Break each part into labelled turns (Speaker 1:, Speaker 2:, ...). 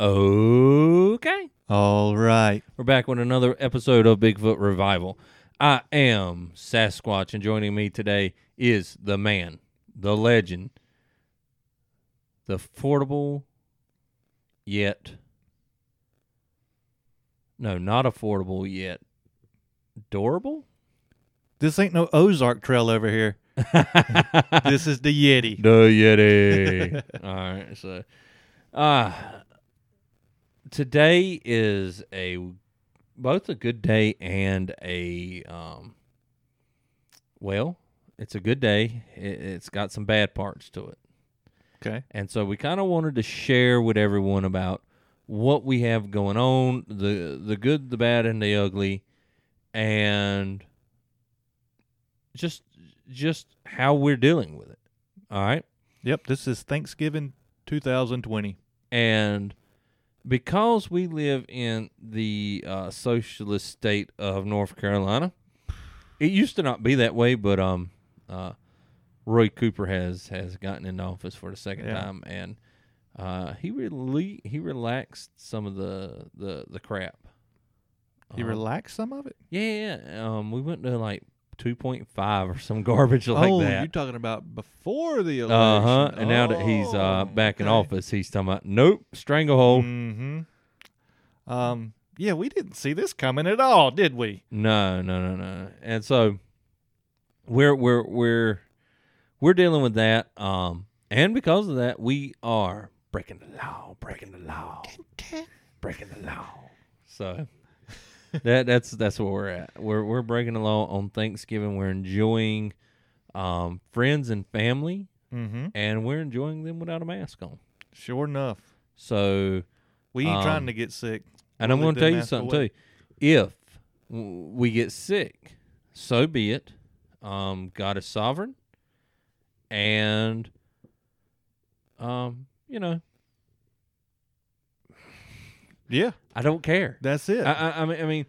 Speaker 1: Okay.
Speaker 2: All right.
Speaker 1: We're back with another episode of Bigfoot Revival. I am Sasquatch, and joining me today is the man, the legend, the affordable yet. No, not affordable yet. Adorable?
Speaker 2: This ain't no Ozark Trail over here. This is the Yeti.
Speaker 1: The Yeti. All right, so uh today is a both a good day and a um well, it's a good day. It, it's got some bad parts to it.
Speaker 2: Okay.
Speaker 1: And so we kind of wanted to share with everyone about what we have going on, the the good, the bad and the ugly and just just how we're dealing with it. All right?
Speaker 2: Yep. This is Thanksgiving 2020.
Speaker 1: And because we live in the uh, socialist state of North Carolina, it used to not be that way, but um, uh, Roy Cooper has has gotten into office for the second
Speaker 2: Yeah.
Speaker 1: time, and uh, he really he relaxed some of the the the crap.
Speaker 2: He
Speaker 1: Um,
Speaker 2: relax some of it?
Speaker 1: Yeah, yeah. Um, we went to like two point five or some garbage like
Speaker 2: oh,
Speaker 1: that.
Speaker 2: you're talking about before the election.
Speaker 1: Uh huh. And now that he's uh back in office, he's talking about nope, stranglehold.
Speaker 2: Mm-hmm. Um. Yeah, we didn't see this coming at all, did we?
Speaker 1: No, no, no, no. And so we're we're we're we're dealing with that. Um, and because of that, we are breaking the law, breaking the law, breaking the law. So that that's that's where we're at. We're we're breaking the law on Thanksgiving. We're enjoying um friends and family,
Speaker 2: Mm-hmm.
Speaker 1: and we're enjoying them without a mask on.
Speaker 2: Sure enough.
Speaker 1: So
Speaker 2: We ain't
Speaker 1: Um,
Speaker 2: trying to get sick.
Speaker 1: And I'm going to tell you something
Speaker 2: away.
Speaker 1: too. If w- we get sick, so be it. Um, God is sovereign, and um, you know,
Speaker 2: Yeah,
Speaker 1: I don't care.
Speaker 2: that's it.
Speaker 1: I, I, I mean, I mean,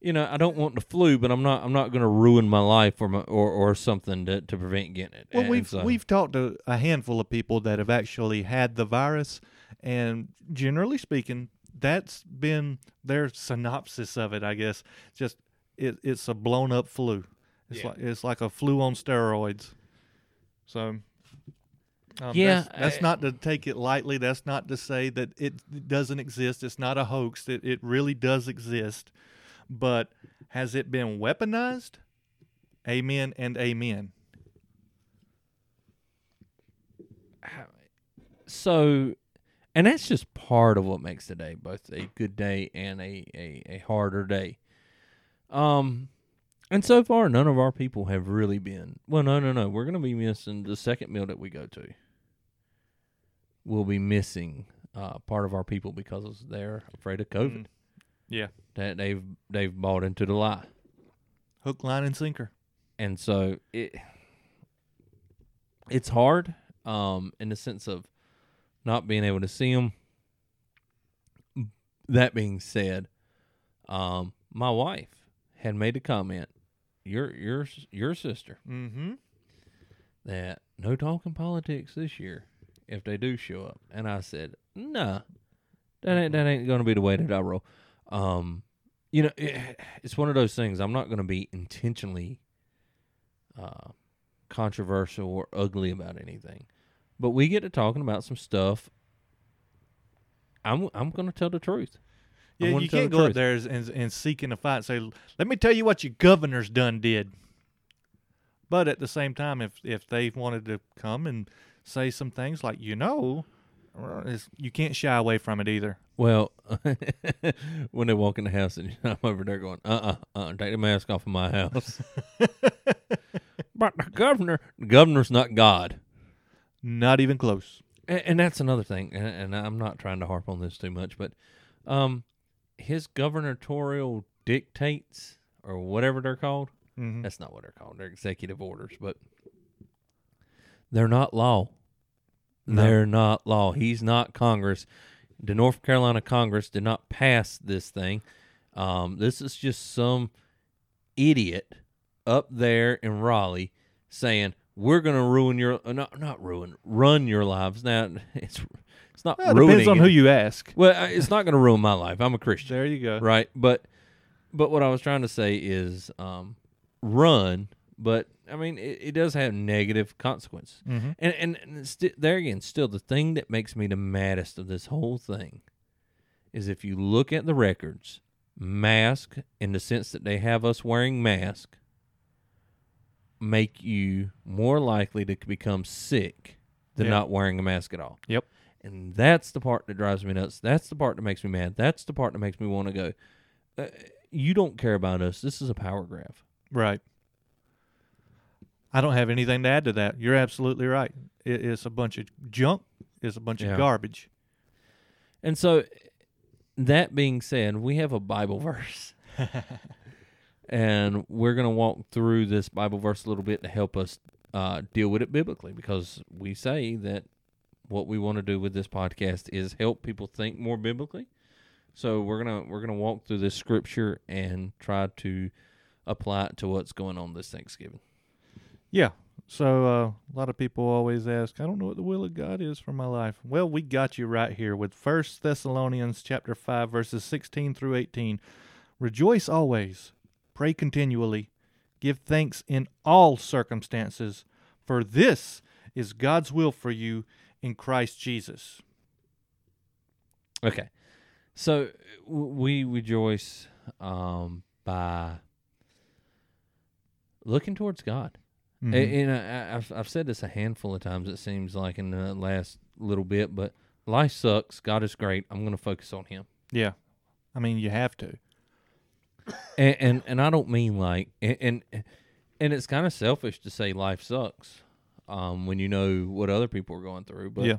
Speaker 1: you know, I don't want the flu, but I'm not. I'm not going to ruin my life or my or, or something to, to prevent getting it.
Speaker 2: Well,
Speaker 1: And
Speaker 2: we've
Speaker 1: so-
Speaker 2: we've talked to a handful of people that have actually had the virus, and generally speaking, that's been their synopsis of it. I guess just it, it's a blown up flu. It's
Speaker 1: Yeah.
Speaker 2: like it's like a flu on steroids. So. Um,
Speaker 1: Yeah,
Speaker 2: that's, that's
Speaker 1: I-
Speaker 2: not to take it lightly. That's not to say that it doesn't exist. It's not a hoax. It it really does exist, but has it been weaponized? Amen and amen.
Speaker 1: so and that's just part of what makes today both a good day and a, a, a harder day um and so far none of our people have really been well no no no we're going to be missing the second meal that we go to we'll be missing uh, part of our people because they're afraid of covid
Speaker 2: Mm. Yeah.
Speaker 1: that they've they've bought into the lie
Speaker 2: Hook, line, and sinker.
Speaker 1: and so it it's hard um in the sense of not being able to see them that being said um my wife had made a comment your your your sister
Speaker 2: Mm-hmm.
Speaker 1: that no talking politics this year if they do show up and i said nah that ain't that ain't gonna be the way that i roll um you know it, it's one of those things i'm not gonna be intentionally uh controversial or ugly about anything but we get to talking about some stuff i'm i'm gonna tell the truth
Speaker 2: Yeah, you can't go
Speaker 1: truth.
Speaker 2: up there and, and seeking a fight. Say, let me tell you what your governor's done did. But at the same time, if if they wanted to come and say some things like, you know, you can't shy away from it either.
Speaker 1: Well, when they walk in the house and I'm over there going, uh uh, uh take the mask off of my house. but the governor, the governor's not God.
Speaker 2: Not even close.
Speaker 1: And, and that's another thing. And, and I'm not trying to harp on this too much, but um, his gubernatorial dictates or whatever they're called,
Speaker 2: Mm-hmm.
Speaker 1: that's not what they're called. They're executive orders, but they're not law.
Speaker 2: No.
Speaker 1: They're not law. He's not Congress. The North Carolina Congress did not pass this thing. Um, this is just some idiot up there in Raleigh saying we're going to ruin your uh, not not ruin run your lives. Now it's it's not
Speaker 2: Well, it
Speaker 1: ruining.
Speaker 2: depends on
Speaker 1: it.
Speaker 2: who you ask.
Speaker 1: Well, uh, it's not going to ruin my life. I'm a Christian,
Speaker 2: There you go.
Speaker 1: right? But but what I was trying to say is um, run. But I mean, it, it does have negative consequences.
Speaker 2: Mm-hmm.
Speaker 1: And and, and st- there again, still the thing that makes me the maddest of this whole thing is if you look at the records, mask in the sense that they have us wearing mask make you more likely to become sick than
Speaker 2: Yeah.
Speaker 1: not wearing a mask at all.
Speaker 2: Yep.
Speaker 1: And that's the part that drives me nuts. That's the part that makes me mad. That's the part that makes me want to go. Uh, you don't care about us. This is a power grab.
Speaker 2: Right. I don't have anything to add to that. You're absolutely right. It is a bunch of junk. It's a bunch
Speaker 1: Yeah.
Speaker 2: of garbage.
Speaker 1: And so, that being said, we have a Bible verse. and we're going to walk through this Bible verse a little bit to help us uh, deal with it biblically because we say that what we want to do with this podcast is help people think more biblically. So we're gonna we're gonna walk through this scripture and try to apply it to what's going on this Thanksgiving.
Speaker 2: Yeah. So uh, a lot of people always ask, I don't know what the will of God is for my life. Well, we got you right here with First Thessalonians chapter five, verses sixteen through eighteen. Rejoice always, pray continually, give thanks in all circumstances, for this is God's will for you in Christ Jesus.
Speaker 1: Okay, so we rejoice um, by looking towards God.
Speaker 2: Mhm.
Speaker 1: A- And I, I've I've said this a handful of times. It seems like in the last little bit, but life sucks. God is great. I'm going to focus on Him.
Speaker 2: yeah. I mean, you have to.
Speaker 1: And and, and I don't mean like and and, and it's kind of selfish to say life sucks, um, when you know what other people are going through. But
Speaker 2: yeah.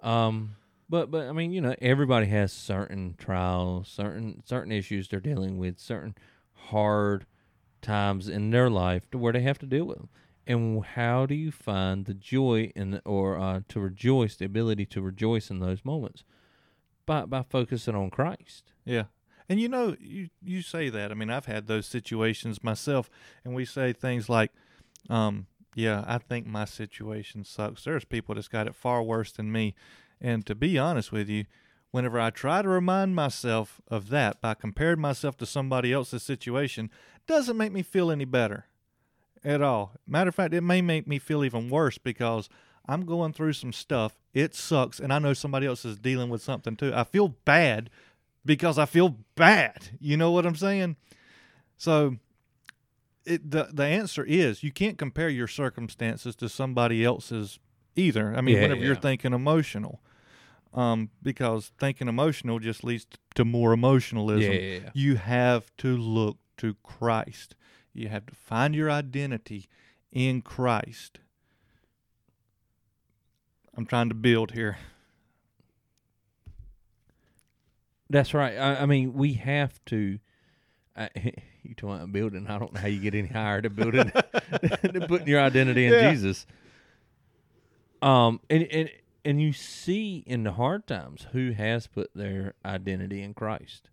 Speaker 1: um, but but I mean, you know, everybody has certain trials, certain certain issues they're dealing with, certain hard times in their life to where they have to deal with them. And how do you find the joy in or uh, to rejoice, the ability to rejoice in those moments? By by focusing on Christ.
Speaker 2: Yeah. And you know, you you say that. I mean, I've had those situations myself, and we say things like, um, "Yeah, I think my situation sucks." There's people that's got it far worse than me, and to be honest with you, whenever I try to remind myself of that by comparing myself to somebody else's situation, doesn't make me feel any better at all. Matter of fact, it may make me feel even worse because I'm going through some stuff. It sucks, and I know somebody else is dealing with something too. I feel bad because I feel bad. You know what I'm saying? So it the the answer is you can't compare your circumstances to somebody else's either. I mean,
Speaker 1: Yeah,
Speaker 2: whenever you're thinking emotional. Um, because thinking emotional just leads to more emotionalism
Speaker 1: Yeah, yeah, yeah.
Speaker 2: you have to look to Christ. You have to find your identity in Christ. I'm trying to build here.
Speaker 1: That's right. I, I mean, we have to. I, you talking about building? I don't know how you get any higher to building than putting your identity in
Speaker 2: Yeah.
Speaker 1: Jesus. Um, and and and you see in the hard times who has put their identity in Christ.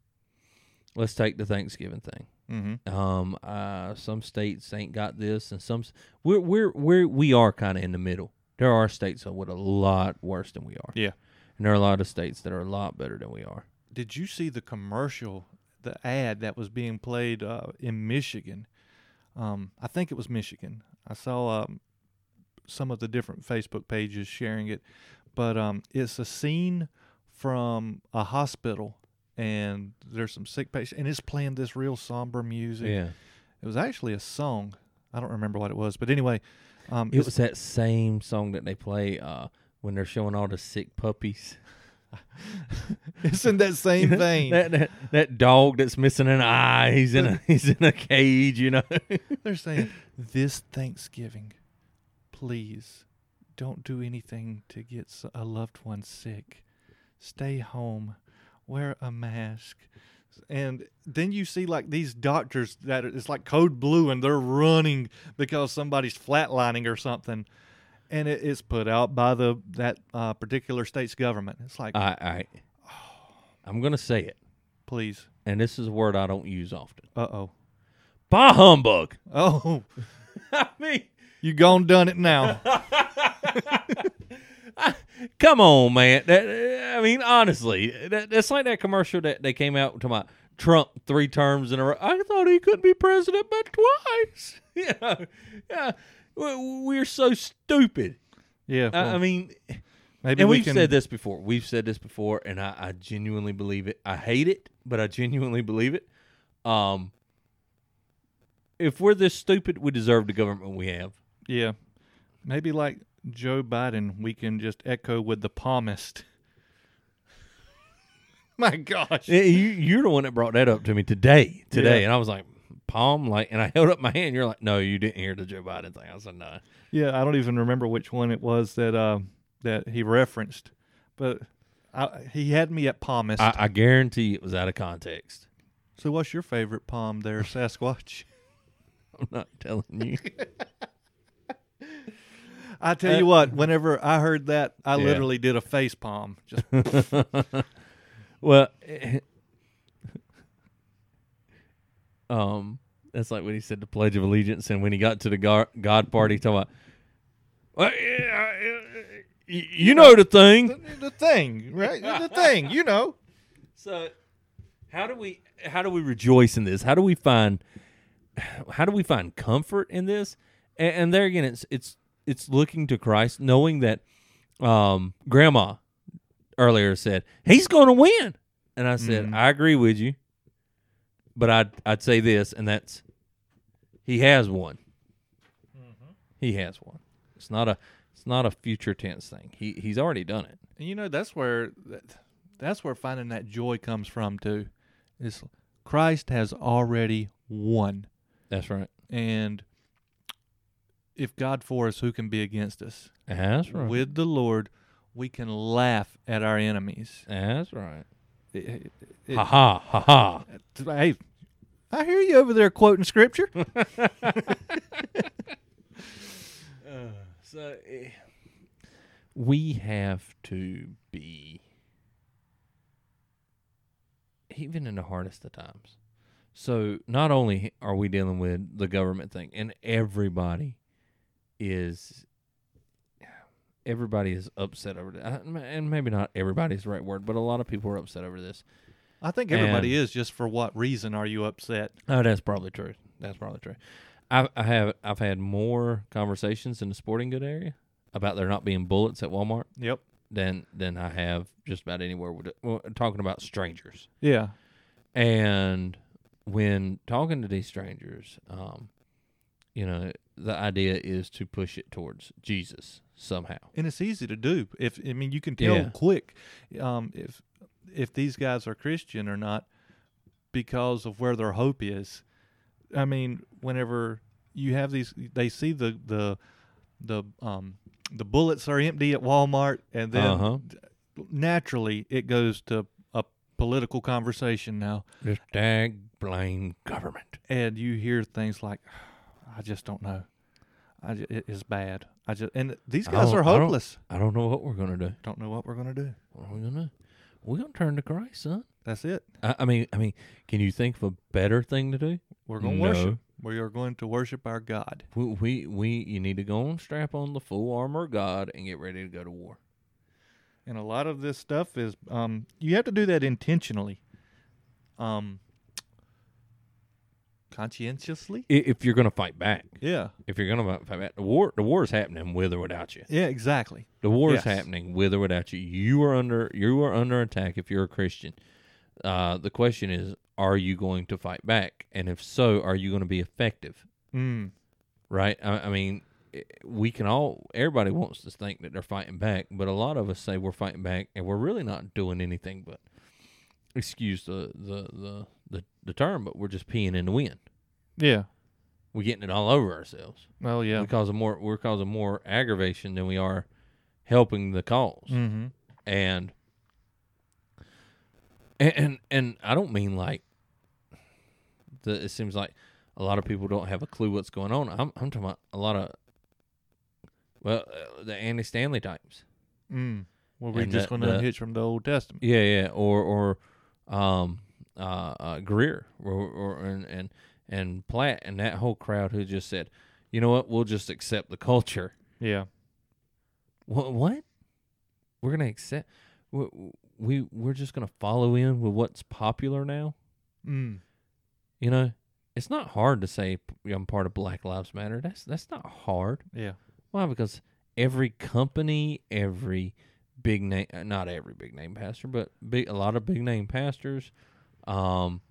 Speaker 1: Let's take the Thanksgiving thing.
Speaker 2: Mm-hmm.
Speaker 1: Um, uh, some states ain't got this, and some we're we're we're we are kind of in the middle. There are states that would a lot worse than we are.
Speaker 2: Yeah.
Speaker 1: and there are a lot of states that are a lot better than we are.
Speaker 2: Did you see the commercial, the ad that was being played uh, in Michigan? Um, I think it was Michigan. I saw um, some of the different Facebook pages sharing it, but um, it's a scene from a hospital, and there's some sick patients, and it's playing this real somber music.
Speaker 1: Yeah.
Speaker 2: It was actually a song. I don't remember what it was, but anyway, um,
Speaker 1: It was that same song that they play uh, when they're showing all the sick puppies.
Speaker 2: it's in that same vein.
Speaker 1: that, that that dog that's missing an eye. He's in a he's in a cage. You know.
Speaker 2: They're saying this Thanksgiving, please don't do anything to get a loved one sick. Stay home, wear a mask. And then you see like these doctors that it's like code blue and they're running because somebody's flatlining or something. And it is put out by the that uh, particular state's government. It's like,
Speaker 1: I, I I'm gonna say it,
Speaker 2: please,
Speaker 1: and this is a word I don't use often.
Speaker 2: uh oh,
Speaker 1: Bah humbug.
Speaker 2: oh,
Speaker 1: I mean,
Speaker 2: you gone done it now.
Speaker 1: Come on, man. That, I mean, honestly, that, that's like that commercial that they came out to my Trump three terms in a row. I thought he couldn't be president but twice. yeah, yeah. We- We're so stupid.
Speaker 2: Yeah.
Speaker 1: I, I mean,
Speaker 2: maybe
Speaker 1: and
Speaker 2: we
Speaker 1: we've
Speaker 2: can.
Speaker 1: said this before. We've said this before, and I, I genuinely believe it. I hate it, but I genuinely believe it. Um, if we're this stupid, we deserve the government we have.
Speaker 2: Yeah. Maybe like Joe Biden, we can just echo with the palmist. My gosh.
Speaker 1: You, you're the one that brought that up to me today. Today,
Speaker 2: Yeah.
Speaker 1: and I was like, palm, like, and I held up my hand. You're like, no, you didn't hear the Joe Biden thing. I said, no.
Speaker 2: Yeah, I don't even remember which one it was that uh, that he referenced, but I, he had me at palmist.
Speaker 1: I, I guarantee it was out of context.
Speaker 2: so, what's your favorite palm there, Sasquatch?
Speaker 1: I'm not telling you.
Speaker 2: I tell you what, whenever I heard that, I
Speaker 1: Yeah.
Speaker 2: literally did a face palm. Just
Speaker 1: well, um, that's like when he said the Pledge of Allegiance, and when he got to the God, God party, talking about, well, yeah, uh, you know the thing.
Speaker 2: the, the thing, right? The thing, you know.
Speaker 1: So, how do we how do we rejoice in this? How do we find how do we find comfort in this? And, and there again, it's it's it's looking to Christ, knowing that um, Grandma earlier said he's going to win, and I said
Speaker 2: Mhm.
Speaker 1: I agree with you, but I'd I'd say this, and that's he has won. He has won. It's not a it's not a future tense thing. He he's already done it.
Speaker 2: And you know that's where that, that's where finding that joy comes from too. Is Christ has already won,
Speaker 1: That's right.
Speaker 2: and if God for us, who can be against us?
Speaker 1: That's right.
Speaker 2: With the Lord, we can laugh at our enemies.
Speaker 1: That's right.
Speaker 2: It- it- it-
Speaker 1: Ha ha ha ha.
Speaker 2: hey, I hear you over there quoting scripture.
Speaker 1: So eh, we have to be even in the hardest of times. So not only are we dealing with the government thing, and everybody is everybody is upset over it, and maybe not everybody's the right word, but a lot of people are upset over this.
Speaker 2: I think everybody is. Just for what reason are you upset?
Speaker 1: Oh, that's probably true. That's probably true. I, I have I've had more conversations in the sporting good area about there not being bullets at Walmart
Speaker 2: Yep.
Speaker 1: than than I have just about anywhere. With it. Well, talking about strangers,
Speaker 2: Yeah.
Speaker 1: and when talking to these strangers, um, you know, the idea is to push it towards Jesus somehow.
Speaker 2: and it's easy to do. If I mean, you can tell
Speaker 1: Yeah.
Speaker 2: quick um, if if these guys are Christian or not because of where their hope is. I mean, whenever you have these, they see the the the um the bullets are empty at Walmart, and then
Speaker 1: Uh-huh.
Speaker 2: naturally it goes to a political conversation now,
Speaker 1: This dag blame government.
Speaker 2: and you hear things like, "I just don't know." I ju- it is bad. I just and these guys are
Speaker 1: I don't-
Speaker 2: hopeless.
Speaker 1: I don't know what we're gonna do.
Speaker 2: don't know what we're gonna do.
Speaker 1: What are we gonna? do? We're gonna turn to Christ, son.
Speaker 2: That's it.
Speaker 1: I, I mean, I mean, can you think of a better thing to do?
Speaker 2: We're going to
Speaker 1: No.
Speaker 2: worship. We are going to worship our God.
Speaker 1: We, we, we, you need to go and strap on the full armor of God and get ready to go to war.
Speaker 2: And a lot of this stuff is um you have to do that intentionally. Um conscientiously?
Speaker 1: If you're going to fight back,
Speaker 2: Yeah.
Speaker 1: if you're going to fight back, the war, the war is happening with or without you.
Speaker 2: Yeah, exactly.
Speaker 1: The war
Speaker 2: Yes.
Speaker 1: is happening with or without you. You are under, you are under attack if you're a Christian. Uh, the question is, are you going to fight back? And if so, are you going to be effective?
Speaker 2: Mm.
Speaker 1: right? I, I mean, we can all, everybody wants to think that they're fighting back, but a lot of us say we're fighting back, and we're really not doing anything but, excuse the the the the, the term, but we're just peeing in the wind.
Speaker 2: Yeah.
Speaker 1: We're getting it all over ourselves.
Speaker 2: Well, yeah.
Speaker 1: We causing more, we're causing more aggravation than we are helping the cause,
Speaker 2: Mm-hmm.
Speaker 1: and. And, and and I don't mean like the it seems like a lot of people don't have a clue what's going on. I'm I'm talking about a lot of well uh, the Andy Stanley types.
Speaker 2: Mm. Well, we're
Speaker 1: And
Speaker 2: just going to unhitch from the Old Testament.
Speaker 1: Yeah, yeah, or or um uh, uh Greear or, or and and and Platt and that whole crowd who just said, you know what, we'll just accept the culture.
Speaker 2: Yeah.
Speaker 1: What what? we're gonna accept. We, we we're just gonna follow in with what's popular now.
Speaker 2: Mm.
Speaker 1: You know, it's not hard to say I'm part of Black Lives Matter. That's that's not hard.
Speaker 2: Yeah.
Speaker 1: Why? Because every company, every big name, uh, not every big name pastor, but big a lot of big name pastors, um,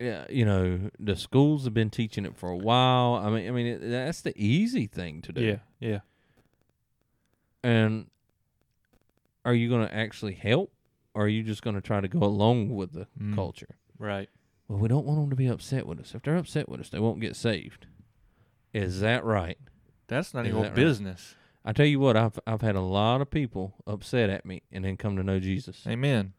Speaker 1: yeah, you know, the schools have been teaching it for a while. I mean, I mean, it, that's the easy thing to do.
Speaker 2: Yeah. Yeah.
Speaker 1: And are you going to actually help, or are you just going to try to go along with the
Speaker 2: Mm.
Speaker 1: culture?
Speaker 2: Right.
Speaker 1: Well, we don't want them to be upset with us. If they're upset with us, they won't get saved. Is that right?
Speaker 2: That's not
Speaker 1: Is
Speaker 2: even
Speaker 1: that
Speaker 2: business.
Speaker 1: I tell you what, I've I've had a lot of people upset at me and then come to know Jesus.
Speaker 2: Amen.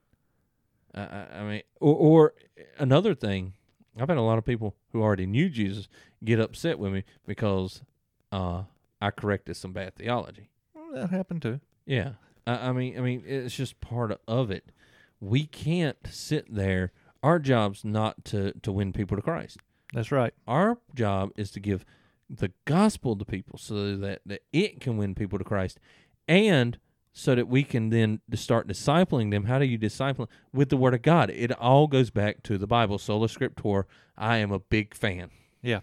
Speaker 1: I, I, I mean, or, or another thing, I've had a lot of people who already knew Jesus get upset with me because uh, I corrected some bad theology.
Speaker 2: Well, that happened too.
Speaker 1: Yeah, I, I mean, I mean, it's just part of it. We can't sit there. Our job's not to to win people to Christ.
Speaker 2: That's right.
Speaker 1: Our job is to give the gospel to people so that, that it can win people to Christ and so that we can then start discipling them. How do you disciple? With the word of God. It all goes back to the Bible. Sola Scriptura. I am a big fan.
Speaker 2: Yeah,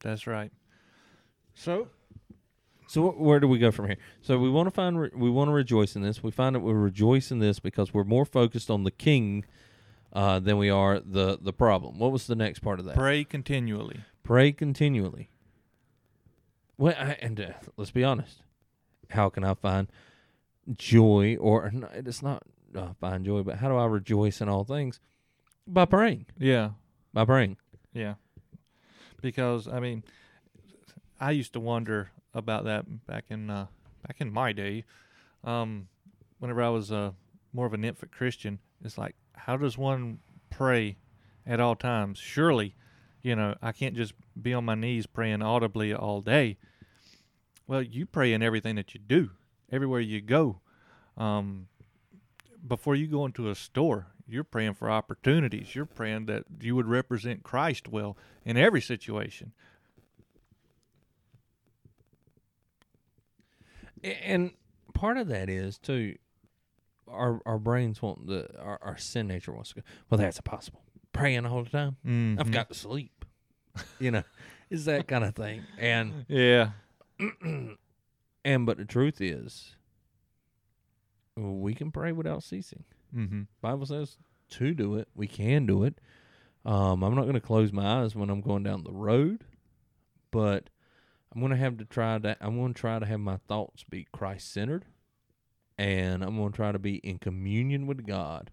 Speaker 2: that's right. So
Speaker 1: So where do we go from here? So we want to find re- we want to rejoice in this. We find that we rejoice in this because we're more focused on the King uh, than we are the the problem. What was the next part of that?
Speaker 2: pray continually.
Speaker 1: Pray continually. Well, I, and uh, let's be honest. How can I find joy, or it's not uh, find joy, but how do I rejoice in all things? By praying.
Speaker 2: Yeah.
Speaker 1: By praying.
Speaker 2: Yeah. Because I mean, I used to wonder about that back in uh, back in my day. Um, whenever I was uh, more of an infant Christian, it's like, how does one pray at all times? Surely, you know, I can't just be on my knees praying audibly all day. Well, you pray in everything that you do, everywhere you go. Um, before you go into a store, you're praying for opportunities. You're praying that you would represent Christ well in every situation.
Speaker 1: And part of that is too our our brains want the our, our sin nature wants to go, well that's impossible. Praying all the time.
Speaker 2: Mm-hmm.
Speaker 1: I've got to sleep. you know, it's that kind of thing. And
Speaker 2: yeah,
Speaker 1: and but the truth is we can pray without ceasing.
Speaker 2: mm-hmm.
Speaker 1: Bible says to do it. We can do it. Um, I'm not going to close my eyes when I'm going down the road, but I'm going to have to try that. I'm going to try to have my thoughts be Christ centered, and I'm going to try to be in communion with God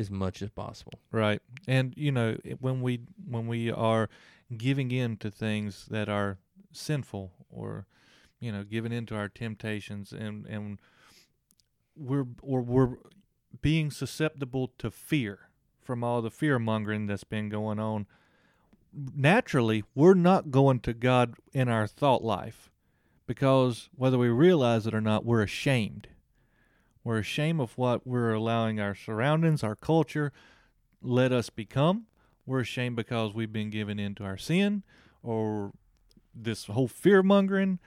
Speaker 1: as much as possible.
Speaker 2: right. And you know, when we when we are giving in to things that are sinful, or you know, giving in to our temptations, and and we're or we're being susceptible to fear from all the fear mongering that's been going on. Naturally, we're not going to God in our thought life because whether we realize it or not, we're ashamed. We're ashamed of what we're allowing our surroundings, our culture, let us become. We're ashamed because we've been given into our sin or this whole fear mongering,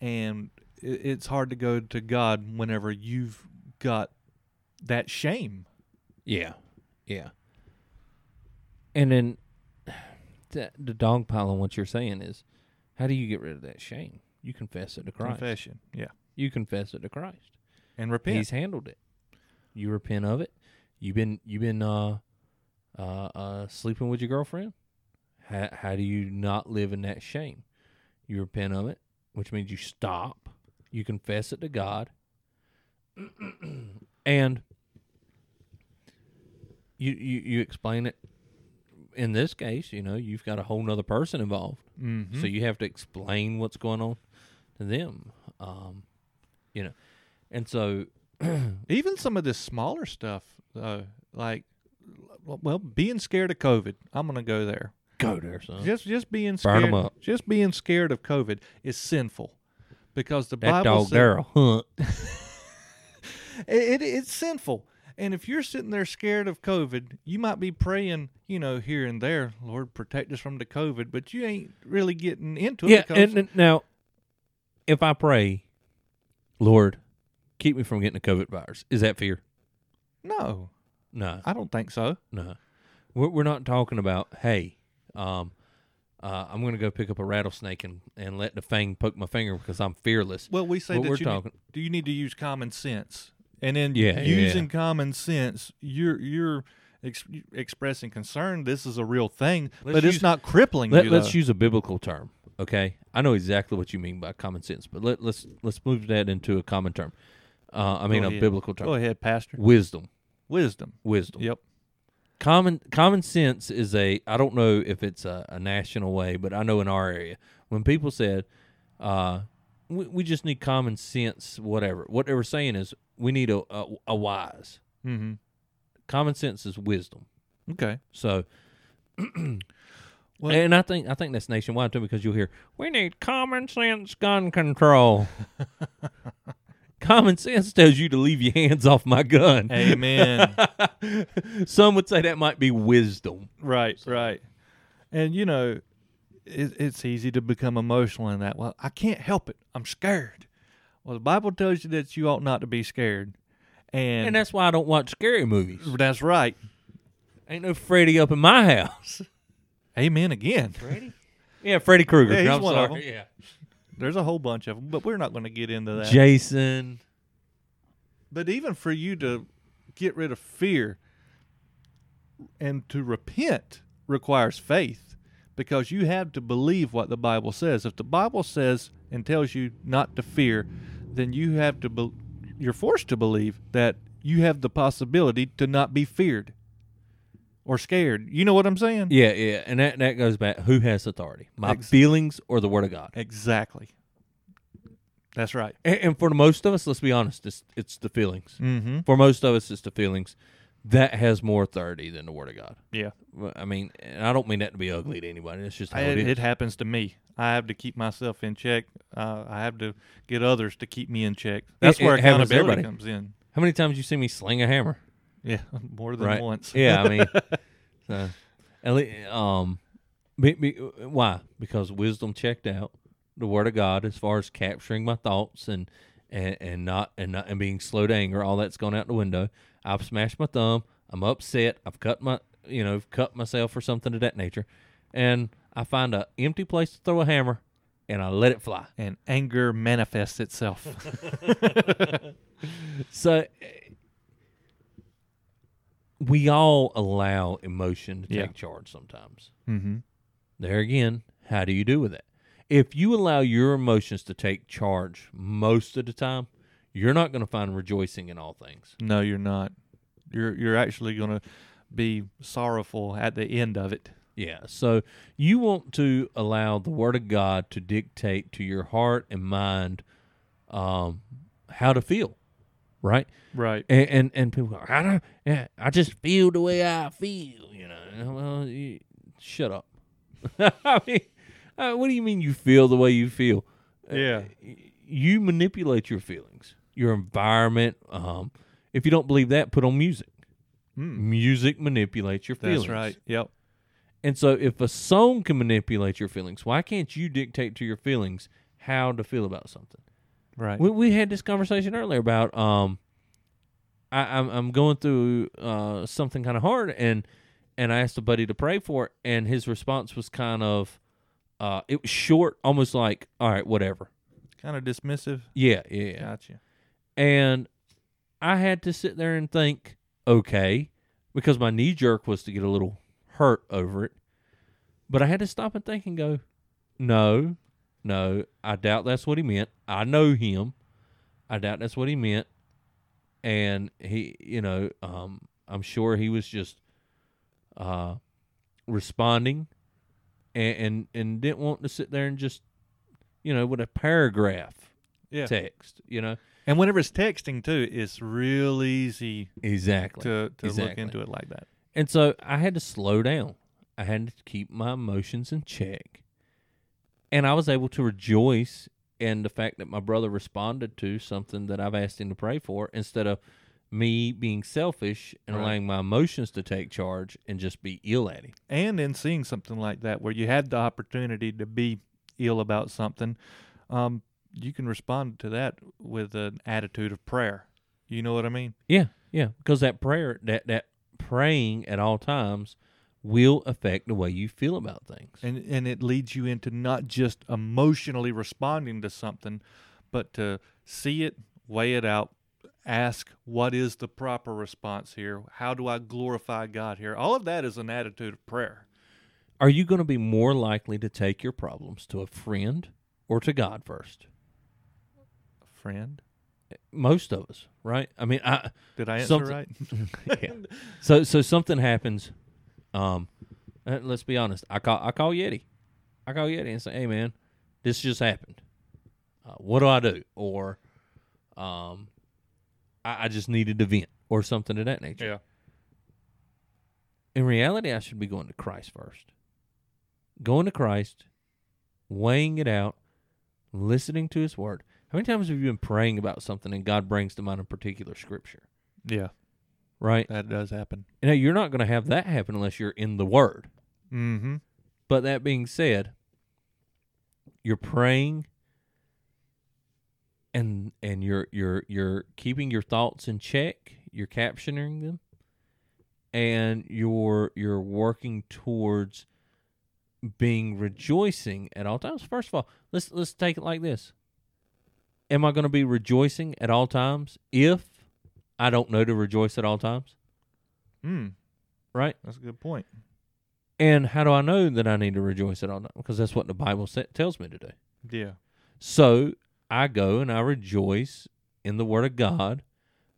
Speaker 2: and it's hard to go to God whenever you've got that shame.
Speaker 1: Yeah, yeah. And then the, the dog pile on what you're saying is, how do you get rid of that shame? You confess it to Christ.
Speaker 2: Confession, yeah,
Speaker 1: You confess it to Christ.
Speaker 2: And repent.
Speaker 1: He's handled it. You repent of it. You've been you've been uh uh uh sleeping with your girlfriend. How how do you not live in that shame? You repent of it, which means you stop. You confess it to God. and you, you you explain it in this case, you know, you've got a whole nother person involved.
Speaker 2: Mhm.
Speaker 1: So you have to explain what's going on to them. Um, you know. And so
Speaker 2: even some of this smaller stuff, uh, like well, being scared of COVID. I'm gonna go there.
Speaker 1: go there, son.
Speaker 2: Just just being
Speaker 1: Burn 'em
Speaker 2: scared.
Speaker 1: up.
Speaker 2: Just being scared of COVID is sinful, because the
Speaker 1: that
Speaker 2: Bible
Speaker 1: dog
Speaker 2: says
Speaker 1: there, hunt.
Speaker 2: it, it, it's sinful. And if you're sitting there scared of COVID, you might be praying, you know, here and there, Lord, protect us from the COVID, but you ain't really getting into it.
Speaker 1: yeah,
Speaker 2: because,
Speaker 1: and, and now if I pray, Lord, keep me from getting the COVID virus. Is that fear?
Speaker 2: No,
Speaker 1: No,
Speaker 2: I don't think so.
Speaker 1: no. We're, we're not talking about hey, um, uh, I'm going to go pick up a rattlesnake and, and let the fang poke my finger because I'm fearless.
Speaker 2: Well, we say
Speaker 1: What
Speaker 2: that
Speaker 1: we're
Speaker 2: you
Speaker 1: talking-
Speaker 2: need, do you need to use common sense, and then
Speaker 1: Yeah, yeah,
Speaker 2: using
Speaker 1: yeah.
Speaker 2: common sense, you're you're ex- expressing concern. This is a real thing,
Speaker 1: Let's
Speaker 2: but
Speaker 1: use-
Speaker 2: it's not crippling
Speaker 1: Let,
Speaker 2: you.
Speaker 1: let's
Speaker 2: though.
Speaker 1: use a biblical term, okay? I know exactly what you mean by common sense, but let, let's let's move that into a common term. Uh, I mean
Speaker 2: Go
Speaker 1: a
Speaker 2: ahead.
Speaker 1: biblical term.
Speaker 2: Go ahead, Pastor.
Speaker 1: Wisdom,
Speaker 2: Wisdom.
Speaker 1: wisdom.
Speaker 2: Yep.
Speaker 1: common common sense is a I don't know if it's a, a national way, but I know in our area when people said uh, we, we just need common sense, whatever. What they were saying is we need a a, a wise.
Speaker 2: Mm-hmm.
Speaker 1: Common sense is wisdom.
Speaker 2: Okay.
Speaker 1: So,
Speaker 2: Well-
Speaker 1: and I think I think that's nationwide too because you'll hear we need common sense gun control. common sense tells you to leave your hands off my gun.
Speaker 2: Amen.
Speaker 1: Some would say that might be wisdom.
Speaker 2: right. Right. And you know, it, it's easy to become emotional in that. Well, I can't help it. I'm scared. Well, the Bible tells you that you ought not to be scared, and,
Speaker 1: And that's why I don't watch scary movies.
Speaker 2: that's right.
Speaker 1: Ain't no Freddy up in my house.
Speaker 2: Amen again.
Speaker 1: Freddy? Yeah, Freddy Krueger.
Speaker 2: Yeah, he's
Speaker 1: I'm
Speaker 2: one of
Speaker 1: sorry.
Speaker 2: them.
Speaker 1: Yeah.
Speaker 2: There's a whole bunch of them, but we're not going to get into that.
Speaker 1: Jason.
Speaker 2: But even for you to get rid of fear and to repent requires faith because you have to believe what the Bible says. If the Bible says and tells you not to fear, then you have to be, you're forced to believe that you have the possibility to not be feared or scared. You know what I'm saying?
Speaker 1: Yeah, yeah. And that, that goes back who has authority? My
Speaker 2: Ex-
Speaker 1: feelings or the word of God?
Speaker 2: Exactly. That's right.
Speaker 1: And, and for the most of us, let's be honest, it's, it's the feelings.
Speaker 2: Mm-hmm.
Speaker 1: For most of us, it's the feelings. That has more authority than the word of God.
Speaker 2: Yeah.
Speaker 1: I mean, and I don't mean that to be ugly to anybody. It's just how
Speaker 2: I,
Speaker 1: it is.
Speaker 2: it happens to me. I have to keep myself in check. Uh, I have to get others to keep me in check. That's
Speaker 1: It-
Speaker 2: where
Speaker 1: it
Speaker 2: accountability comes in.
Speaker 1: How many times you see me sling a hammer?
Speaker 2: Yeah, more than
Speaker 1: right.
Speaker 2: once.
Speaker 1: Yeah, I mean, so, at lea- um, be, be, why? Because wisdom checked out the word of God as far as capturing my thoughts and and, and not and not and being slow to anger. All that's gone out the window. I've smashed my thumb. I'm upset. I've cut my you know cut myself or something of that nature, and I find a empty place to throw a hammer, and I let it fly.
Speaker 2: and anger manifests itself.
Speaker 1: So we all allow emotion to take
Speaker 2: Yeah.
Speaker 1: charge sometimes.
Speaker 2: mm-hmm.
Speaker 1: There again, how do you do with that? If you allow your emotions to take charge most of the time, you're not going to find rejoicing in all things.
Speaker 2: No, you're not. You're you're actually going to be sorrowful at the end of it.
Speaker 1: Yeah. So you want to allow the Word of God to dictate to your heart and mind um, how to feel, right?
Speaker 2: Right.
Speaker 1: And and, and people go, I don't, yeah, I just feel the way I feel, you know. Well, you, shut up. I mean, uh, what do you mean you feel the way you feel? Uh,
Speaker 2: Yeah.
Speaker 1: you manipulate your feelings, your environment. Um, if you don't believe that, put on music.
Speaker 2: Mm.
Speaker 1: Music manipulates your feelings.
Speaker 2: That's right. Yep.
Speaker 1: And so, if a song can manipulate your feelings, why can't you dictate to your feelings how to feel about something?
Speaker 2: Right.
Speaker 1: We, we had this conversation earlier about um, I, I'm I'm going through uh something kind of hard, and and I asked a buddy to pray for it, and his response was kind of, uh, it was short, almost like, all right, whatever.
Speaker 2: kind of dismissive.
Speaker 1: Yeah, yeah, yeah.
Speaker 2: Gotcha.
Speaker 1: And I had to sit there and think, okay, because my knee jerk was to get a little hurt over it. But I had to stop and think and go, no, no, I doubt that's what he meant. I know him. I doubt that's what he meant. And he, you know, um, I'm sure he was just uh, responding and, and, and didn't want to sit there and just, you know, with a paragraph
Speaker 2: Yeah.
Speaker 1: text, you know.
Speaker 2: And whenever it's texting too, it's real easy
Speaker 1: Exactly.
Speaker 2: to to look into it like that.
Speaker 1: And so I had to slow down. I had to keep my emotions in check. And I was able to rejoice in the fact that my brother responded to something that I've asked him to pray for instead of me being selfish and
Speaker 2: Right.
Speaker 1: allowing my emotions to take charge and just be ill at him.
Speaker 2: and in seeing something like that where you had the opportunity to be ill about something um, you can respond to that with an attitude of prayer. You know what I mean?
Speaker 1: Yeah, yeah, because that prayer, that that praying at all times, will affect the way you feel about things.
Speaker 2: And and it leads you into not just emotionally responding to something, but to see it, weigh it out, ask what is the proper response here? How do I glorify God here? All of that is an attitude of prayer.
Speaker 1: Are you going to be more likely to take your problems to a friend or to God first?
Speaker 2: A Friend,
Speaker 1: Most of us, right? I mean, I
Speaker 2: did I answer
Speaker 1: Something-
Speaker 2: right?
Speaker 1: yeah. So so something happens. Um, let's be honest. I call I call Yeti. I call Yeti and say, "Hey man, this just happened. Uh, what do I do?" Or, um, I, I just needed to vent or something of that nature.
Speaker 2: yeah.
Speaker 1: In reality, I should be going to Christ first. Going to Christ, weighing it out, listening to His Word. How many times have you been praying about something and God brings to mind a particular scripture?
Speaker 2: Yeah,
Speaker 1: Right?
Speaker 2: that does happen.
Speaker 1: Now you're not going to have that happen unless you're in the Word.
Speaker 2: Mm-hmm.
Speaker 1: But that being said, you're praying and and you're you're you're keeping your thoughts in check, you're captioning them and you're you're working towards being rejoicing at all times. First of all, let's let's take it like this. Am I going to be rejoicing at all times if I don't know to rejoice at all times?
Speaker 2: Mm,
Speaker 1: Right?
Speaker 2: that's a good point.
Speaker 1: And how do I know that I need to rejoice at all times? Because that's what the Bible sa- tells me to do.
Speaker 2: Yeah.
Speaker 1: So I go and I rejoice in the Word of God.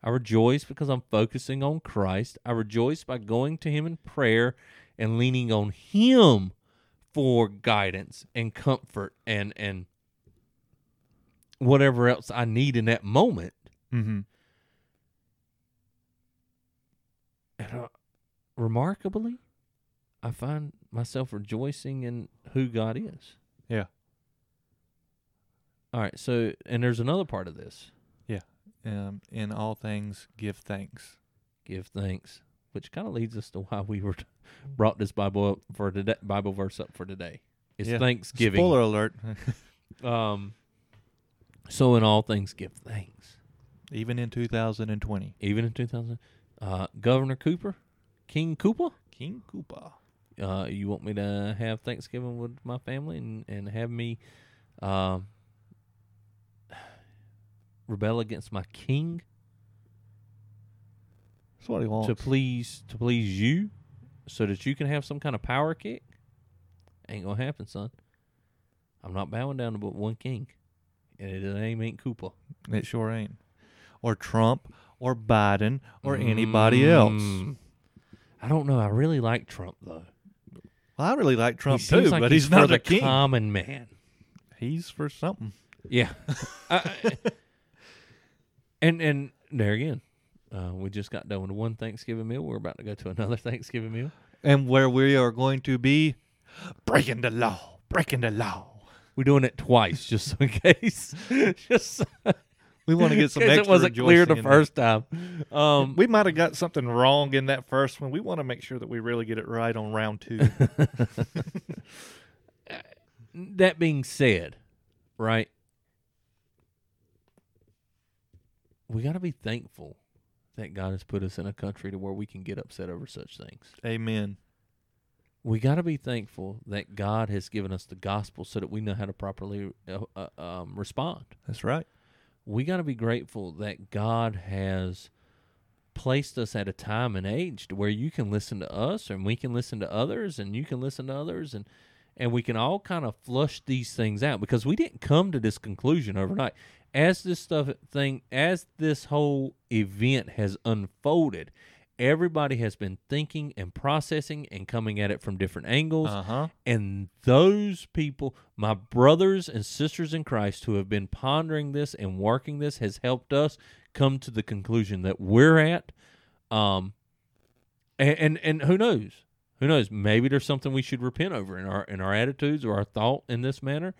Speaker 1: I rejoice because I'm focusing on Christ. I rejoice by going to Him in prayer and leaning on Him for guidance and comfort and and whatever else I need in that moment.
Speaker 2: Mm-hmm.
Speaker 1: And uh, remarkably, I find myself rejoicing in who God is.
Speaker 2: Yeah.
Speaker 1: All right. So, and there's another part of this Yeah.
Speaker 2: Um, in all things, give thanks.
Speaker 1: give thanks, which kind of leads us to why we were brought this Bible up for today, Bible verse up for today. It's
Speaker 2: Yeah.
Speaker 1: Thanksgiving.
Speaker 2: Spoiler alert.
Speaker 1: Um, so in all things, give thanks.
Speaker 2: Even in 2020,
Speaker 1: Even in 2000, uh, Governor Cooper, King Cooper,
Speaker 2: King Cooper.
Speaker 1: uh, you want me to have Thanksgiving with my family and, and have me um, rebel against my king
Speaker 2: That's what he wants.
Speaker 1: to please to please you, so that you can have some kind of power kick? Ain't gonna happen, son. I'm not bowing down to but one king, and his name ain't Cooper
Speaker 2: It sure ain't. Or Trump, or Biden, or anybody else.
Speaker 1: Mm. I don't know. I really like Trump though.
Speaker 2: Well, I really like Trump
Speaker 1: he seems
Speaker 2: too,
Speaker 1: like
Speaker 2: but he's,
Speaker 1: for
Speaker 2: not
Speaker 1: the
Speaker 2: a king.
Speaker 1: common man.
Speaker 2: he's for something.
Speaker 1: Yeah. I- I- and and there again, uh, we just got done with one Thanksgiving meal. We're about to go to another Thanksgiving meal.
Speaker 2: And where we are going to be breaking the law, breaking the law.
Speaker 1: We're doing it twice, just in case. just
Speaker 2: We want to get some extra
Speaker 1: it wasn't clear the first time. Um,
Speaker 2: We might have got something wrong in that first one. We want to make sure that we really get it right on round two.
Speaker 1: that being said, right? We got to be thankful that God has put us in a country to where we can get upset over such things.
Speaker 2: Amen.
Speaker 1: we got to be thankful that God has given us the gospel so that we know how to properly uh, uh, um, respond.
Speaker 2: That's right.
Speaker 1: We got to be grateful that God has placed us at a time and age to where you can listen to us and we can listen to others and you can listen to others and and we can all kind of flush these things out because we didn't come to this conclusion overnight. As this stuff thing as this whole event has unfolded everybody has been thinking and processing and coming at it from different angles
Speaker 2: Uh huh.
Speaker 1: and those people, my brothers and sisters in Christ who have been pondering this and working this, has helped us come to the conclusion that we're at. Um, and, and and who knows? Who knows? Maybe there's something we should repent over in our in our attitudes or our thought in this manner.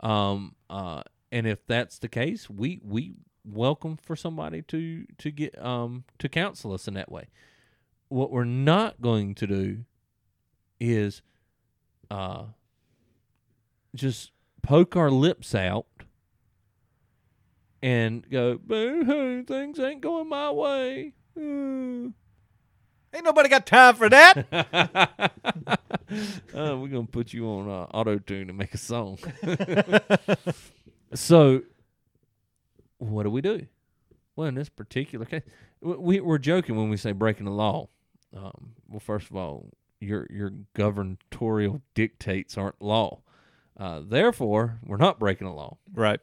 Speaker 1: Um, uh, and if that's the case, we we welcome for somebody to to get um to counsel us in that way. What we're not going to do is uh just poke our lips out and go, boo hoo, things ain't going my way. Uh.
Speaker 2: Ain't nobody got time for that.
Speaker 1: uh, we're gonna put you on uh, auto tune and make a song. so, what do we do? Well, in this particular case, we, we're joking when we say breaking the law. Um, well, first of all, your your gubernatorial dictates aren't law. Uh, therefore, we're not breaking the law.
Speaker 2: right.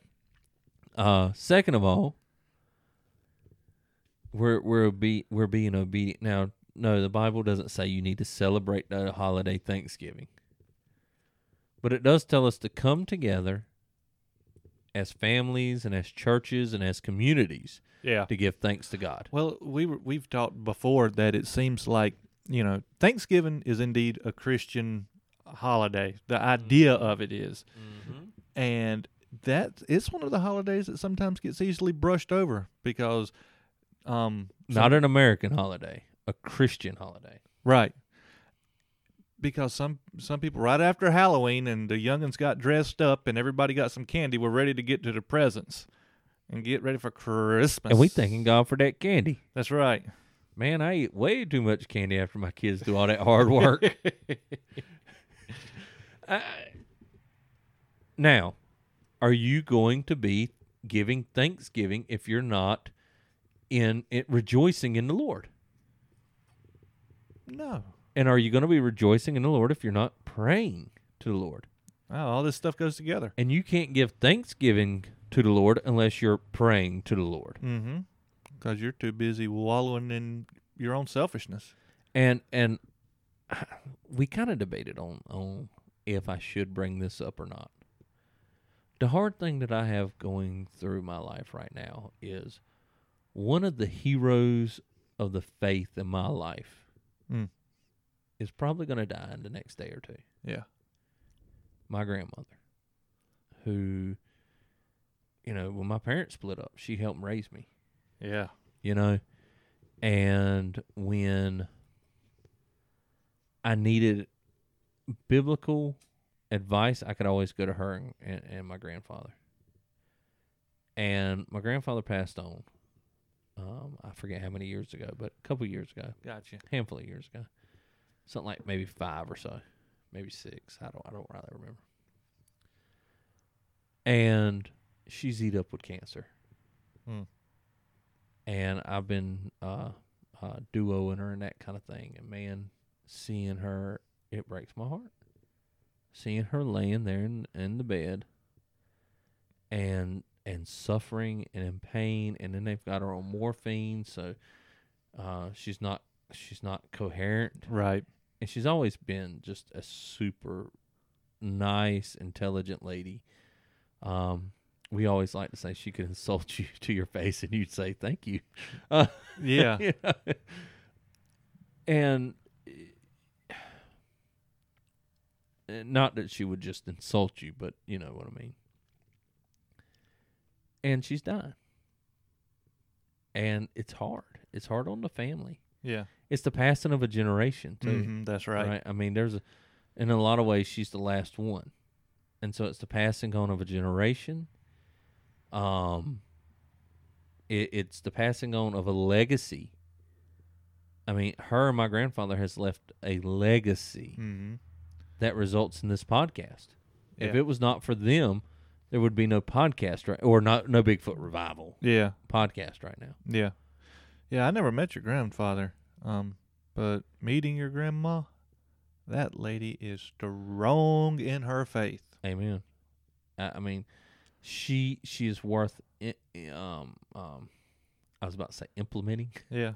Speaker 1: Uh, second of all, we're we're obe- we're being obedient. Now, no, the Bible doesn't say you need to celebrate the holiday Thanksgiving, but it does tell us to come together as families and as churches and as communities
Speaker 2: Yeah.
Speaker 1: to give thanks to God.
Speaker 2: Well, we were, we've talked before that it seems like you know Thanksgiving is indeed a Christian holiday. The idea of it is, and that it's one of the holidays that sometimes gets easily brushed over because, um,
Speaker 1: Not an American holiday, a Christian holiday.
Speaker 2: right. Because some some people right after Halloween and the youngins got dressed up and everybody got some candy, we're ready to get to the presents and get ready for Christmas.
Speaker 1: And we thanking God for that candy.
Speaker 2: that's right.
Speaker 1: Man, I eat way too much candy after my kids do all that hard work. I- now, are you going to be giving Thanksgiving if you're not in it rejoicing in the Lord?
Speaker 2: No.
Speaker 1: And are you going to be rejoicing in the Lord if you're not praying to the Lord?
Speaker 2: Oh, all this stuff goes together.
Speaker 1: And you can't give Thanksgiving to the Lord unless you're praying to the Lord.
Speaker 2: Mm-hmm. Because you're too busy wallowing in your own selfishness.
Speaker 1: And and we kind of debated on on if I should bring this up or not. The hard thing that I have going through my life right now is one of the heroes of the faith in my life
Speaker 2: Mm.
Speaker 1: Is probably going to die in the next day or two.
Speaker 2: Yeah.
Speaker 1: My grandmother, who, you know, when my parents split up, she helped raise me.
Speaker 2: Yeah.
Speaker 1: you know and when i needed biblical advice i could always go to her and, and, and my grandfather and my grandfather passed on um, i forget how many years ago but a couple years ago
Speaker 2: Gotcha.
Speaker 1: handful of years ago something like maybe five or so maybe six i don't i don't really remember and she's eat up with cancer
Speaker 2: Hmm.
Speaker 1: and I've been uh, uh, duoing her and that kind of thing. And man, seeing her, it breaks my heart. Seeing her laying there in, in the bed, and and suffering and in pain, and then they've got her on morphine, so uh, she's not she's not coherent,
Speaker 2: Right.
Speaker 1: And she's always been just a super nice, intelligent lady. Um, we always like to say she could insult you to your face, and you'd say thank you. Uh,
Speaker 2: Yeah.
Speaker 1: you know? And uh, not that she would just insult you, but you know what I mean. And she's dying. And it's hard. It's hard on the family.
Speaker 2: Yeah.
Speaker 1: It's the passing of a generation too.
Speaker 2: Mhm, That's right.
Speaker 1: I mean, there's a, in a lot of ways, she's the last one, and so it's the passing on of a generation. Um, it, it's the passing on of a legacy. I mean, her and my grandfather has left a legacy
Speaker 2: Mm-hmm.
Speaker 1: that results in this podcast. If it was not for them, there would be no podcast right, or not no Bigfoot revival
Speaker 2: Yeah.
Speaker 1: podcast right now.
Speaker 2: Yeah. Yeah. I never met your grandfather. Um, but meeting your grandma, that lady is strong in her faith.
Speaker 1: Amen. I, I mean, she she is worth i- i- um um. I was about to say implementing.
Speaker 2: Yeah.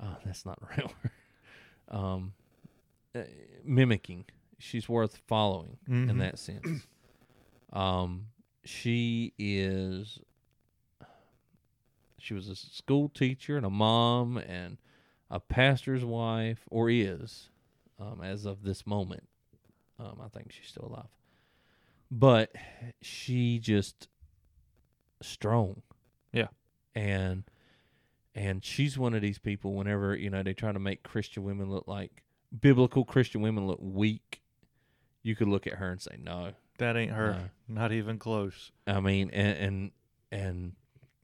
Speaker 1: Oh, that's not right. Um, uh, mimicking. She's worth following in
Speaker 2: Mhm.
Speaker 1: that sense. Um, she is. She was a school teacher and a mom and a pastor's wife, or is, um, as of this moment. Um, I think she's still alive, but she just strong.
Speaker 2: Yeah.
Speaker 1: and and she's one of these people. Whenever you know they try to make Christian women look like biblical Christian women look weak, you could look at her and say, "No,
Speaker 2: That ain't her.
Speaker 1: No.
Speaker 2: Not even close.
Speaker 1: I mean, and and and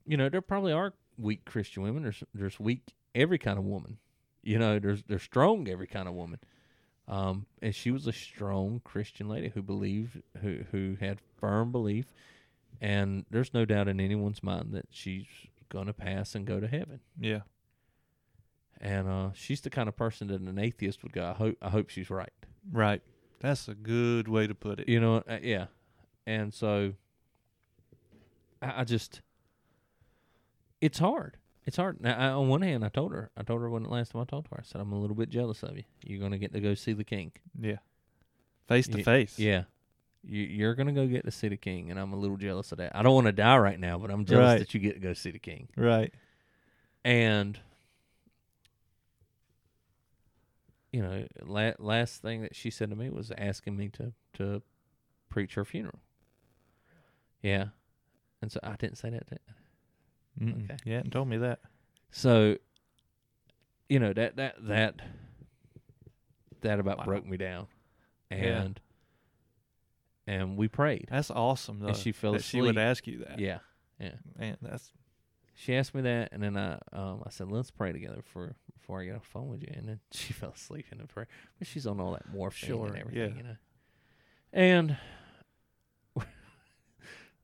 Speaker 1: you know, there probably are weak Christian women. There's there's weak every kind of woman. You know, there's there's strong every kind of woman. Um, and she was a strong Christian lady who believed, who who had firm belief, and there's no doubt in anyone's mind that she's gonna pass and go to heaven.
Speaker 2: Yeah.
Speaker 1: And uh, she's the kind of person that an atheist would go. I hope I hope she's right.
Speaker 2: Right. That's a good way to put it.
Speaker 1: You know, uh, yeah. And so I, I just it's hard. It's hard. Now, I, on one hand, I told her, I told her when the last time I talked to her, I said, I'm a little bit jealous of you. You're going to get to go see the king.
Speaker 2: Yeah. Face to
Speaker 1: Ye-
Speaker 2: face.
Speaker 1: Yeah. You, you're going to go get to see the king, and I'm a little jealous of that. I don't want to die right now, but I'm jealous
Speaker 2: Right.
Speaker 1: that you get to go see the king.
Speaker 2: Right.
Speaker 1: And, you know, la- last thing that she said to me was asking me to, to preach her funeral. Yeah. And so I didn't say that. to-
Speaker 2: Mm-mm.
Speaker 1: Okay.
Speaker 2: You hadn't told me that.
Speaker 1: So, you know that that that that about
Speaker 2: Wow.
Speaker 1: broke me down,
Speaker 2: Yeah.
Speaker 1: and and we prayed.
Speaker 2: That's awesome though.
Speaker 1: And she fell
Speaker 2: that She would ask you that.
Speaker 1: Yeah, yeah.
Speaker 2: Man, that's
Speaker 1: She asked me that, and then I um I said let's pray together for before I get off the phone with you, and then she fell asleep in the prayer. But she's on all that morphine
Speaker 2: Sure,
Speaker 1: and everything,
Speaker 2: yeah.
Speaker 1: you know. And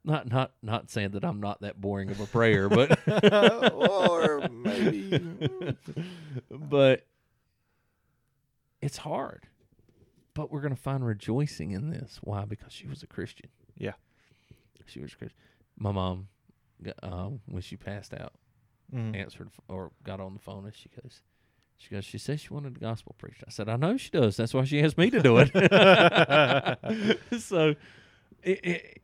Speaker 1: not not not saying that I'm not that boring of a prayer, but
Speaker 2: or maybe
Speaker 1: but it's hard. But we're going to find rejoicing in this. Why? Because she was a Christian.
Speaker 2: Yeah.
Speaker 1: She was a Christian. My mom, um, when she passed out,
Speaker 2: Mm.
Speaker 1: answered or got on the phone and she goes, she goes, she says she wanted the gospel preached. I said, I know she does. That's why she asked me to do it. so, it, it,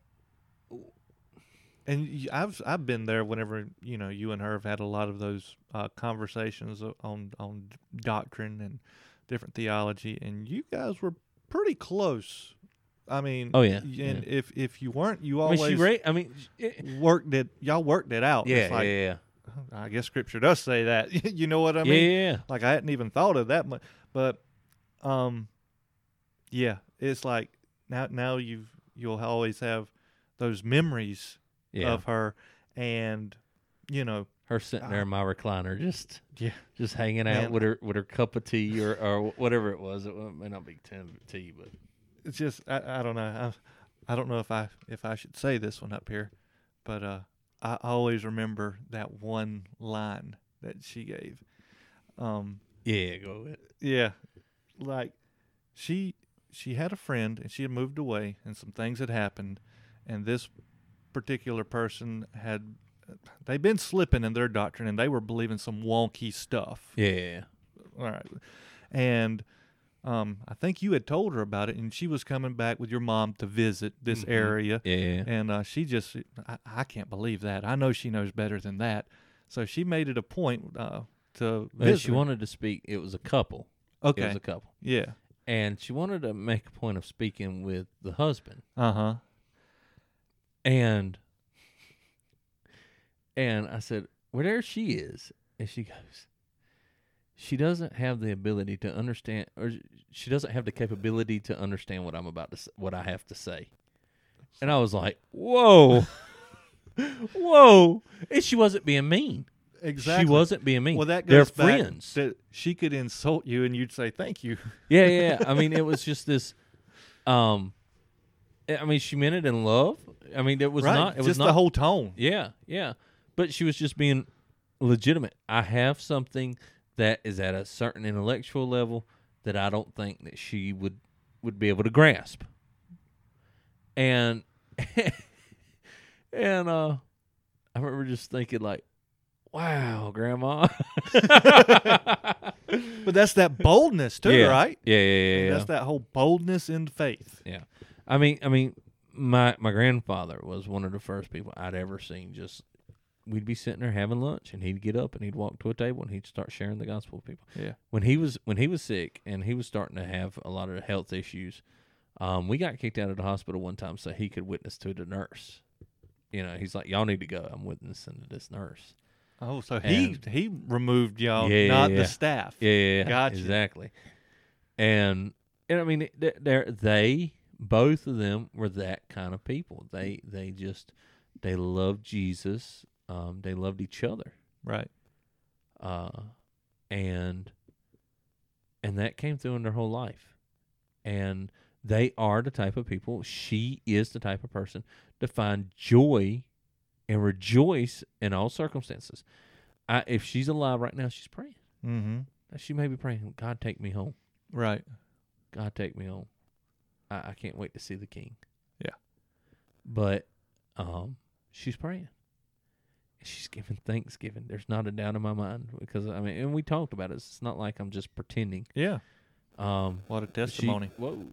Speaker 2: And I've I've been there whenever you know you and her have had a lot of those uh, conversations on on doctrine and different theology, and you guys were pretty close. I mean,
Speaker 1: Oh, yeah,
Speaker 2: y-
Speaker 1: yeah.
Speaker 2: And if if you weren't, you
Speaker 1: I mean,
Speaker 2: always
Speaker 1: she ra- I mean, it,
Speaker 2: worked it. Y'all worked it out.
Speaker 1: yeah,
Speaker 2: It's like,
Speaker 1: yeah, yeah,
Speaker 2: I guess Scripture does say that. you know what I mean?
Speaker 1: yeah, yeah.
Speaker 2: Like I hadn't even thought of that much, but um, yeah, it's like now now you've you'll always have those memories
Speaker 1: yeah.
Speaker 2: of her, and you know,
Speaker 1: her sitting there in my recliner, just
Speaker 2: Yeah.
Speaker 1: just hanging out
Speaker 2: Man.
Speaker 1: with her with her cup of tea or, or whatever it was. It may not be tea, but
Speaker 2: it's just I, I don't know. I, I don't know if I if I should say this one up here, but uh, I always remember that one line that she gave. Um,
Speaker 1: yeah, go it.
Speaker 2: Yeah, like she she had a friend and she had moved away and some things had happened, and this particular person had they'd been slipping in their doctrine and they were believing some wonky stuff.
Speaker 1: Yeah.
Speaker 2: All right, and um, I think you had told her about it, and she was coming back with your mom to visit this
Speaker 1: Mhm.
Speaker 2: area,
Speaker 1: yeah,
Speaker 2: and uh, she just I, I can't believe that. I know she knows better than that, so she made it a point uh, to
Speaker 1: Well,
Speaker 2: visit.
Speaker 1: she wanted to speak. It was a couple.
Speaker 2: Okay.
Speaker 1: It was a couple,
Speaker 2: yeah,
Speaker 1: and she wanted to make a point of speaking with the husband.
Speaker 2: uh huh.
Speaker 1: And and I said, "Well, there she is," and she goes, "She doesn't have the ability to understand, or she doesn't have the capability to understand what I'm about to, s- what I have to say." And I was like, "Whoa, whoa!" And she wasn't being mean.
Speaker 2: Exactly.
Speaker 1: She wasn't being mean.
Speaker 2: Well, that
Speaker 1: They're
Speaker 2: back
Speaker 1: friends.
Speaker 2: that she could insult you and you'd say thank you.
Speaker 1: Yeah, yeah. yeah. I mean, it was just this. Um, I mean, she meant it in love. I mean, it was
Speaker 2: right.
Speaker 1: not. It was not
Speaker 2: the whole tone.
Speaker 1: Yeah, yeah. But she was just being legitimate. I have something that is at a certain intellectual level that I don't think that she would would be able to grasp. And and uh I remember just thinking like, wow, grandma.
Speaker 2: But that's that boldness too,
Speaker 1: yeah.
Speaker 2: right?
Speaker 1: Yeah, yeah, yeah. yeah.
Speaker 2: That's that whole boldness in faith.
Speaker 1: Yeah. I mean, I mean, my my grandfather was one of the first people I'd ever seen. Just we'd be sitting there having lunch, and he'd get up and he'd walk to a table and he'd start sharing the gospel with people.
Speaker 2: Yeah.
Speaker 1: When he was when he was sick and he was starting to have a lot of health issues, um, we got kicked out of the hospital one time so he could witness to the nurse. You know, he's like, "Y'all need to go. I'm witnessing to this nurse."
Speaker 2: Oh, so he
Speaker 1: And-
Speaker 2: he removed y'all,
Speaker 1: Yeah,
Speaker 2: not
Speaker 1: yeah.
Speaker 2: the staff.
Speaker 1: Yeah, yeah, yeah.
Speaker 2: Gotcha.
Speaker 1: Exactly. And and I mean, they they're, they both of them were that kind of people. They they just they loved Jesus um, they loved each other,
Speaker 2: Right.
Speaker 1: uh, and and that came through in their whole life, and they are the type of people. She is the type of person to find joy and rejoice in all circumstances. I, if she's alive right now, she's praying.
Speaker 2: Mm-hmm.
Speaker 1: She may be praying, God, take me home.
Speaker 2: Right.
Speaker 1: God, take me home. I, I can't wait to see the King.
Speaker 2: Yeah.
Speaker 1: But um, she's praying. She's giving thanksgiving. There's not a doubt in my mind because I mean, and we talked about it. It's not like I'm just pretending.
Speaker 2: Yeah.
Speaker 1: Um,
Speaker 2: What a
Speaker 1: she-
Speaker 2: testimony.
Speaker 1: whoa.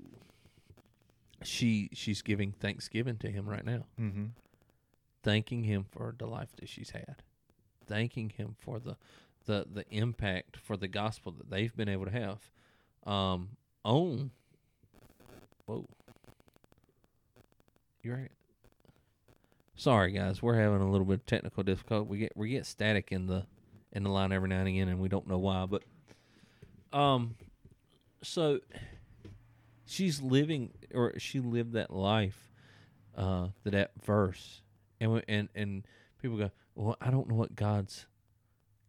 Speaker 1: She she's giving thanksgiving to him right now,
Speaker 2: mm-hmm.
Speaker 1: thanking him for the life that she's had, thanking him for the the the impact for the gospel that they've been able to have. Um, on. Whoa. You're right. Sorry, guys. We're having a little bit of technical difficulty. We get we get static in the in the line every now and again, and we don't know why. But um, so she's living, or she lived that life, uh, that that verse, and we- and and people go, well, I don't know what God's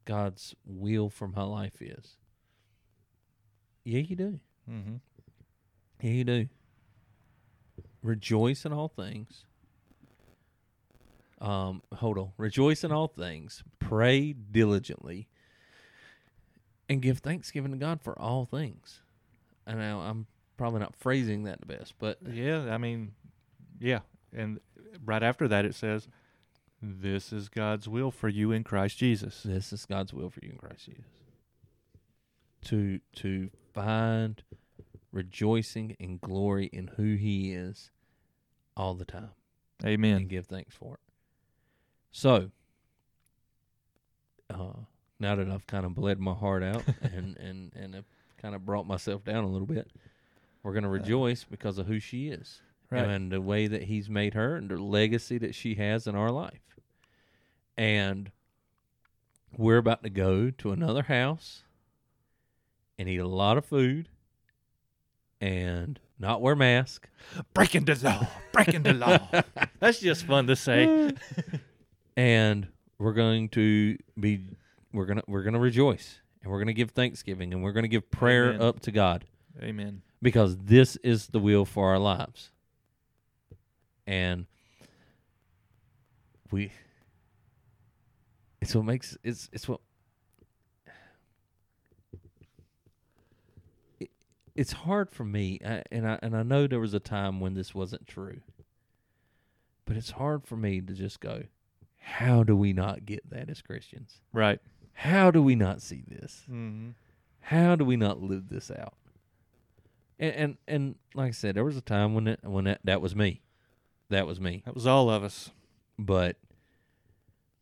Speaker 1: God's will for my life is. Yeah, you do.
Speaker 2: Mm-hmm.
Speaker 1: Yeah, you do. Rejoice in all things. Um, hold on. Rejoice in all things. Pray diligently. And give thanksgiving to God for all things. And now I'm probably not phrasing that the best, but
Speaker 2: Yeah, I mean, yeah. And right after that, it says, This is God's will for you in Christ Jesus.
Speaker 1: this is God's will for you in Christ Jesus. To to find rejoicing and glory in who He is all the time. and
Speaker 2: Amen.
Speaker 1: give thanks for it. So, uh, now that I've kind of bled my heart out and and and have kind of brought myself down a little bit, we're gonna rejoice because of who she is
Speaker 2: Right.
Speaker 1: and the way that He's made her and the legacy that she has in our life. And we're about to go to another house and eat a lot of food and not wear mask.
Speaker 2: Breaking the law. Breaking the law. That's just fun to say.
Speaker 1: and we're going to be we're gonna we're gonna rejoice and we're gonna give thanksgiving and we're gonna give prayer
Speaker 2: Amen.
Speaker 1: up to God
Speaker 2: Amen.
Speaker 1: because this is the will for our lives and we it's what makes it's it's what it's hard for me I, and I and I know there was a time when this wasn't true but it's hard for me to just go how do we not get that as Christians
Speaker 2: Right.
Speaker 1: how do we not see this
Speaker 2: Mm-hmm.
Speaker 1: how do we not live this out? And and, and like I said, there was a time when it, when that, that was me, that was me.
Speaker 2: That was all of us.
Speaker 1: But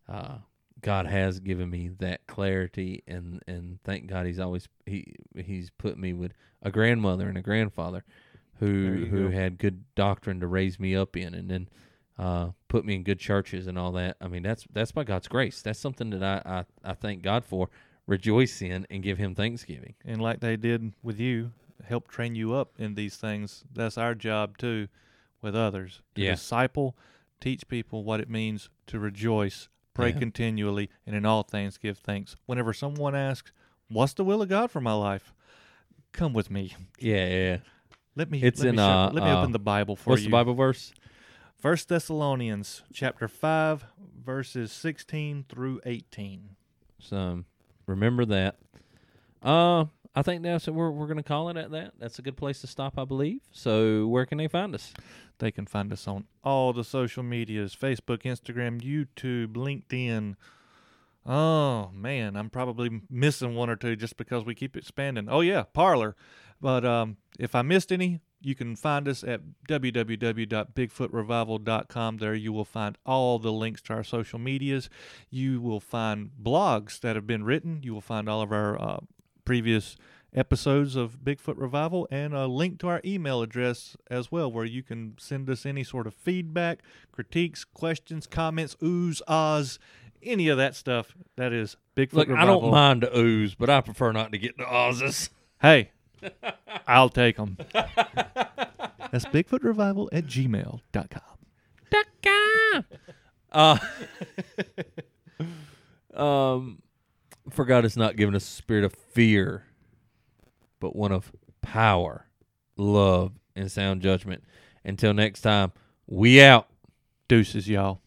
Speaker 1: uh, God has given me that clarity, and and thank God He's always he He's put me with a grandmother and a grandfather who who
Speaker 2: go.
Speaker 1: had good doctrine to raise me up in, and then. Uh, put me in good churches and all that. I mean, that's that's by God's grace. That's something that I, I, I thank God for, rejoice in, and give Him thanksgiving.
Speaker 2: And like they did with you, help train you up in these things. That's our job too with others. To
Speaker 1: Yeah.
Speaker 2: disciple, teach people what it means to rejoice, pray
Speaker 1: Yeah.
Speaker 2: continually, and in all things give thanks. Whenever someone asks, What's the will of God for my life? Come with me.
Speaker 1: Yeah, yeah.
Speaker 2: Let me
Speaker 1: It's
Speaker 2: let
Speaker 1: in,
Speaker 2: me,
Speaker 1: uh,
Speaker 2: let me
Speaker 1: uh,
Speaker 2: open the Bible for
Speaker 1: What's
Speaker 2: you.
Speaker 1: the Bible verse?
Speaker 2: First Thessalonians chapter five, verses sixteen through eighteen.
Speaker 1: So remember that. Uh, I think that's we're we're gonna call it at that. That's a good place to stop, I believe. So where can they find us?
Speaker 2: They can find us on all the social medias Facebook, Instagram, YouTube, LinkedIn. Oh, man, I'm probably missing one or two just because we keep expanding. Oh, yeah, Parler. But um, if I missed any, you can find us at www.bigfootrevival.com. There you will find all the links to our social medias. You will find blogs that have been written. You will find all of our uh, previous episodes of Bigfoot Revival and a link to our email address as well, where you can send us any sort of feedback, critiques, questions, comments, oohs, ahs, any of that stuff. That is Bigfoot
Speaker 1: Look,
Speaker 2: Revival.
Speaker 1: I don't mind the ooze, but I prefer not to get the Oz's.
Speaker 2: Hey, I'll take them. That's Bigfoot Revival at gmail.com. .com.
Speaker 1: Uh, Um, for God has not given us a spirit of fear, but one of power, love, and sound judgment. Until next time, we out.
Speaker 2: Deuces, y'all.